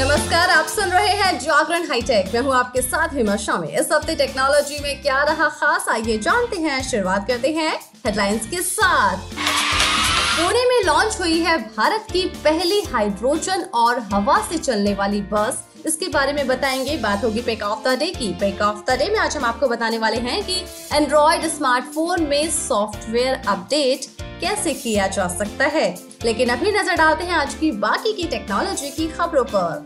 नमस्कार, आप सुन रहे हैं जागरण हाईटेक। मैं हूँ आपके साथ हिमा शामी। इस हफ़्ते टेक्नोलॉजी में क्या रहा खास, आइए जानते हैं, शुरुआत करते हैं हेडलाइंस के साथ। पुणे में लॉन्च हुई है भारत की पहली हाइड्रोजन और हवा से चलने वाली बस। इसके बारे में बताएँगे। बात होगी पेक ऑफ़ द डे की। पेक ऑफ़ द डे में आज हम आपको बताने वाले हैं कि एंड्रॉइड स्मार्टफ़ोन में सॉफ्टवेयर अपडेट कैसे किया जा सकता है? लेकिन अभी नज़र डालते हैं आज की बाकी की टेक्नोलॉजी की खबरों पर।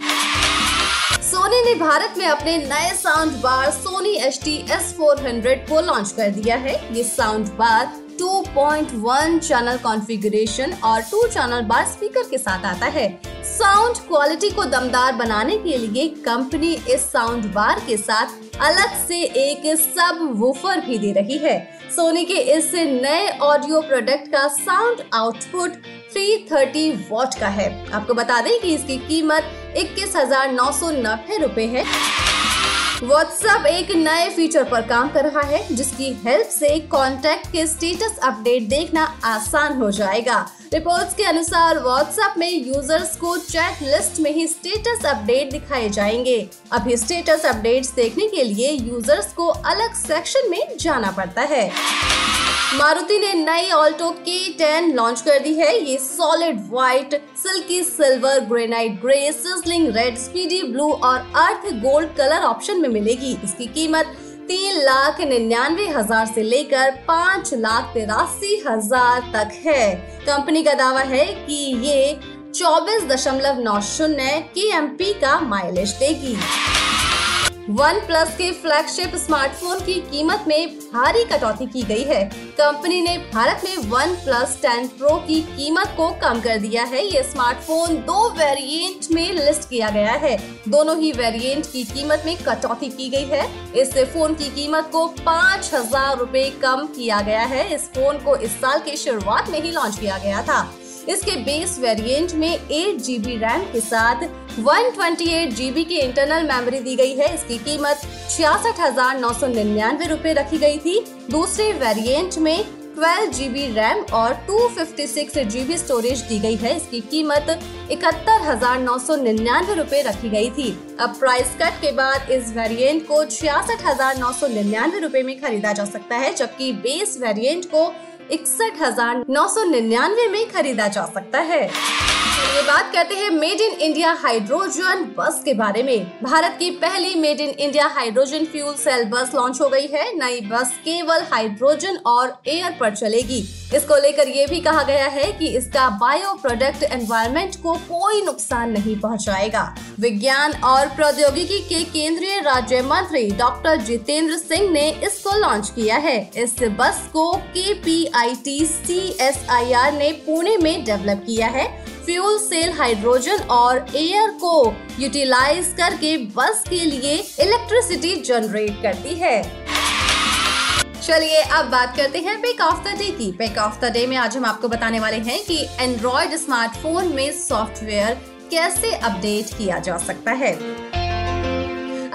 सोनी ने भारत में अपने नए sound bar Sony H T S four hundred को लॉन्च कर दिया है। ये साउंड बार 2.1 चैनल कॉन्फ़िगरेशन और टू चैनल बार स्पीकर के साथ आता है। साउंड क्वालिटी को दमदार बनाने के लिए कंपनी इस साउंड बार के साथ अलग से एक सब वूफर भी दे रही है। सोनी के इस नए ऑडियो प्रोडक्ट का साउंड आउटपुट 330 वॉट का है। आपको बता दें कि इसकी कीमत इक्कीस हज़ार नौ सौ नब्बे रूपए है। व्हाट्सएप एक नए फीचर पर काम कर रहा है, जिसकी हेल्प से कॉन्टेक्ट के स्टेटस अपडेट देखना आसान हो जाएगा। रिपोर्ट्स के अनुसार व्हाट्सएप में यूज़र्स को चैट लिस्ट में ही स्टेटस अपडेट दिखाए जाएँगे। अभी स्टेटस अपडेट्स देखने के लिए यूज़र्स को अलग सेक्शन में जाना पड़ता है। मारुति ने नई ऑल्टो के टेन लॉन्च कर दी है। ये solid white silky silver granite grey sizzling red speedy blue और अर्थ गोल्ड कलर ऑप्शन में मिलेगी। इसकी कीमत तीन लाख निन्यानवे हज़ार से लेकर पाँच लाख तिरासी हज़ार तक है। कंपनी का दावा है कि ये चौबीस दशमलव नौ शून्य के एम पी का माइलेज देगी। वन प्लस के फ्लैगशिप स्मार्टफ़ोन की कीमत में भारी कटौती की गई है। कंपनी ने भारत में वन प्लस टेन प्रो की कीमत को कम कर दिया है। ये स्मार्टफ़ोन दो वेरिएंट में किया गया है। दोनों ही वेरिएंट की कीमत में कटौती की गई है। इस फ़ोन की कीमत को पाँच हज़ार रूपए कम किया गया है। इस फ़ोन को इस साल की शुरुआत में ही लॉन्च किया गया था। इसके बेस वेरिएंट में एट जीबी रैम के साथ वन ट्वेंटी एट जीबी की इंटरनल मेमोरी दी गई है। इसकी कीमत छियासठ हज़ार नौ सौ निन्यानवे रूपए रखी गई थी। दूसरे वेरिएंट में 12 जीबी रैम और two fifty six G storage दी गई है। इसकी कीमत इकहत्तर हज़ार नौ सौ निन्यानवे रूपए रखी गई थी। अब प्राइस कट के बाद इस वेरिएंट को छियासठ हज़ार नौ सौ निन्यानवे रूपए में खरीदा जा सकता है, जबकि बेस वेरिएंट को इकसठ हज़ार नौ सौ निन्यानवे में खरीदा जा सकता है। ये बात करते हैं मेड इन इंडिया हाइड्रोजन बस के बारे में। भारत की पहली made in India hydrogen fuel cell bus launch हो गई है। नई बस केवल हाइड्रोजन और एयर पर चलेगी। इसको लेकर ये भी कहा गया है कि इसका बायो प्रोडक्ट एनवायरमेंट को कोई नुकसान नहीं पहुंचाएगा। विज्ञान और प्रौद्योगिकी के केंद्रीय राज्य मंत्री डॉक्टर जितेंद्र सिंह ने इसको लॉन्च किया है। इस बस को K P I T C S I R ने पुणे में डेवलप किया है। फ्यूल सेल हाइड्रोजन और एयर को यूटिलाइज करके बस के लिए इलेक्ट्रिसिटी जनरेट करती है। चलिए, अब बात करते हैं पेक ऑफ़ द डे की। पेक ऑफ़ द डे में आज हम आपको बताने वाले हैं कि एंड्रॉयड स्मार्टफ़ोन में सॉफ्टवेयर कैसे अपडेट किया जा सकता है।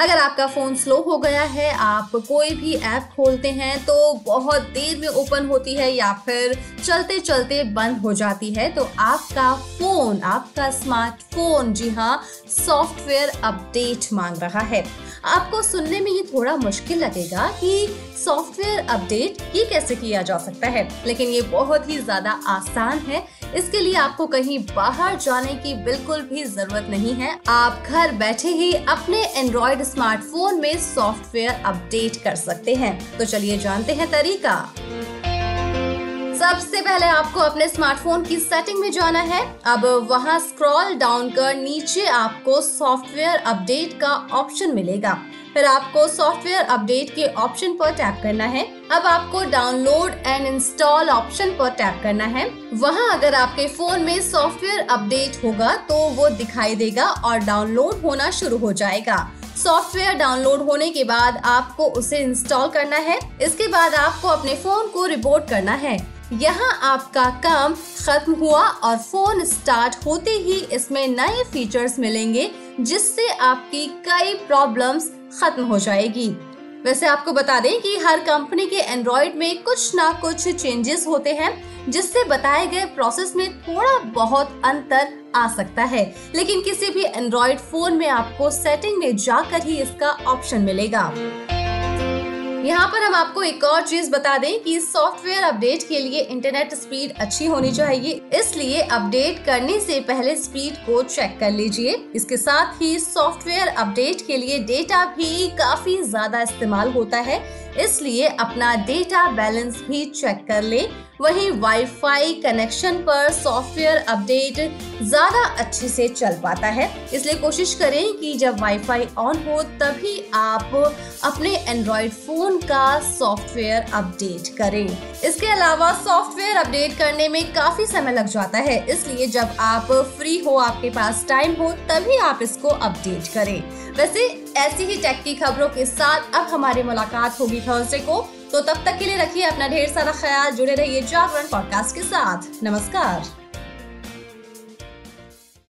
अगर आपका फ़ोन स्लो हो गया है, आप कोई भी ऐप खोलते हैं तो बहुत देर में ओपन होती है या फिर चलते चलते बंद हो जाती है। तो आपका फ़ोन, आपका स्मार्टफ़ोन, जी हाँ सॉफ्टवेयर अपडेट मांग रहा है। आपको सुनने में ये थोड़ा मुश्किल लगेगा कि सॉफ्टवेयर अपडेट ये कैसे किया जा सकता है। लेकिन ये बहुत ही ज़्यादा आसान है। इसके लिए आपको कहीं बाहर जाने की बिल्कुल भी ज़रूरत नहीं है। आप घर बैठे ही अपने एंड्रॉइड स्मार्टफ़ोन में सॉफ्टवेयर अपडेट कर सकते हैं। तो चलिए जानते हैं तरीका। सबसे पहले आपको अपने स्मार्टफ़ोन की सेटिंग में जाना है। अब वहाँ स्क्रॉल डाउन कर नीचे आपको सॉफ्टवेयर अपडेट का ऑप्शन मिलेगा। फिर आपको सॉफ्टवेयर अपडेट के ऑप्शन पर टैप करना है। अब आपको डाउनलोड एंड इंस्टॉल ऑप्शन पर टैप करना है। वहाँ अगर आपके फ़ोन में सॉफ्टवेयर अपडेट होगा तो वो दिखाई देगा और डाउनलोड होना शुरू हो जाएगा। सॉफ्टवेयर डाउनलोड होने के बाद आपको उसे इंस्टॉल करना है। इसके बाद आपको अपने फ़ोन को रिपोर्ट करना है। यहाँ आपका काम खत्म हुआ और फ़ोन स्टार्ट होते ही इसमें नए फीचर्स मिलेंगे, जिससे आपकी कई प्रॉब्लम्स खत्म हो जाएगी। वैसे आपको बता दें कि हर कंपनी के एंड्रॉइड में कुछ ना कुछ चेंजेस होते हैं, जिससे बताए गए प्रोसेस में थोड़ा बहुत अंतर आ सकता है। लेकिन किसी भी एंड्रॉइड फ़ोन में आपको सेटिंग में जाकर ही इसका ऑप्शन मिलेगा। यहाँ पर हम आपको एक और चीज़ बता दें कि सॉफ्टवेयर अपडेट के लिए इंटरनेट स्पीड अच्छी होनी चाहिए। इसलिए अपडेट करने से पहले स्पीड को चेक कर लीजिए। इसके साथ ही सॉफ्टवेयर अपडेट के लिए डेटा भी काफ़ी ज़्यादा इस्तेमाल होता है। इसलिए अपना डेटा बैलेंस भी चेक कर ले। वहीं वाईफाई कनेक्शन पर सॉफ्टवेयर अपडेट ज़्यादा अच्छे से चल पाता है। इसलिए कोशिश करें कि जब वाईफाई ऑन हो, तभी आप अपने एंड्रॉइड फ़ोन का सॉफ्टवेयर अपडेट करें। इसके अलावा सॉफ्टवेयर अपडेट करने में काफ़ी समय लग जाता है। इसलिए जब आप फ्री हो, आपके पास टाइम हो, तभी आप इसको अपडेट करें। वैसे ऐसी ही टेक की खबरों के साथ अब हमारी मुलाकात होगी थर्सडे को। तो तब तक के लिए रखिए अपना ढेर सारा ख्याल, जुड़े रहिए जागरण पॉडकास्ट के साथ। नमस्कार।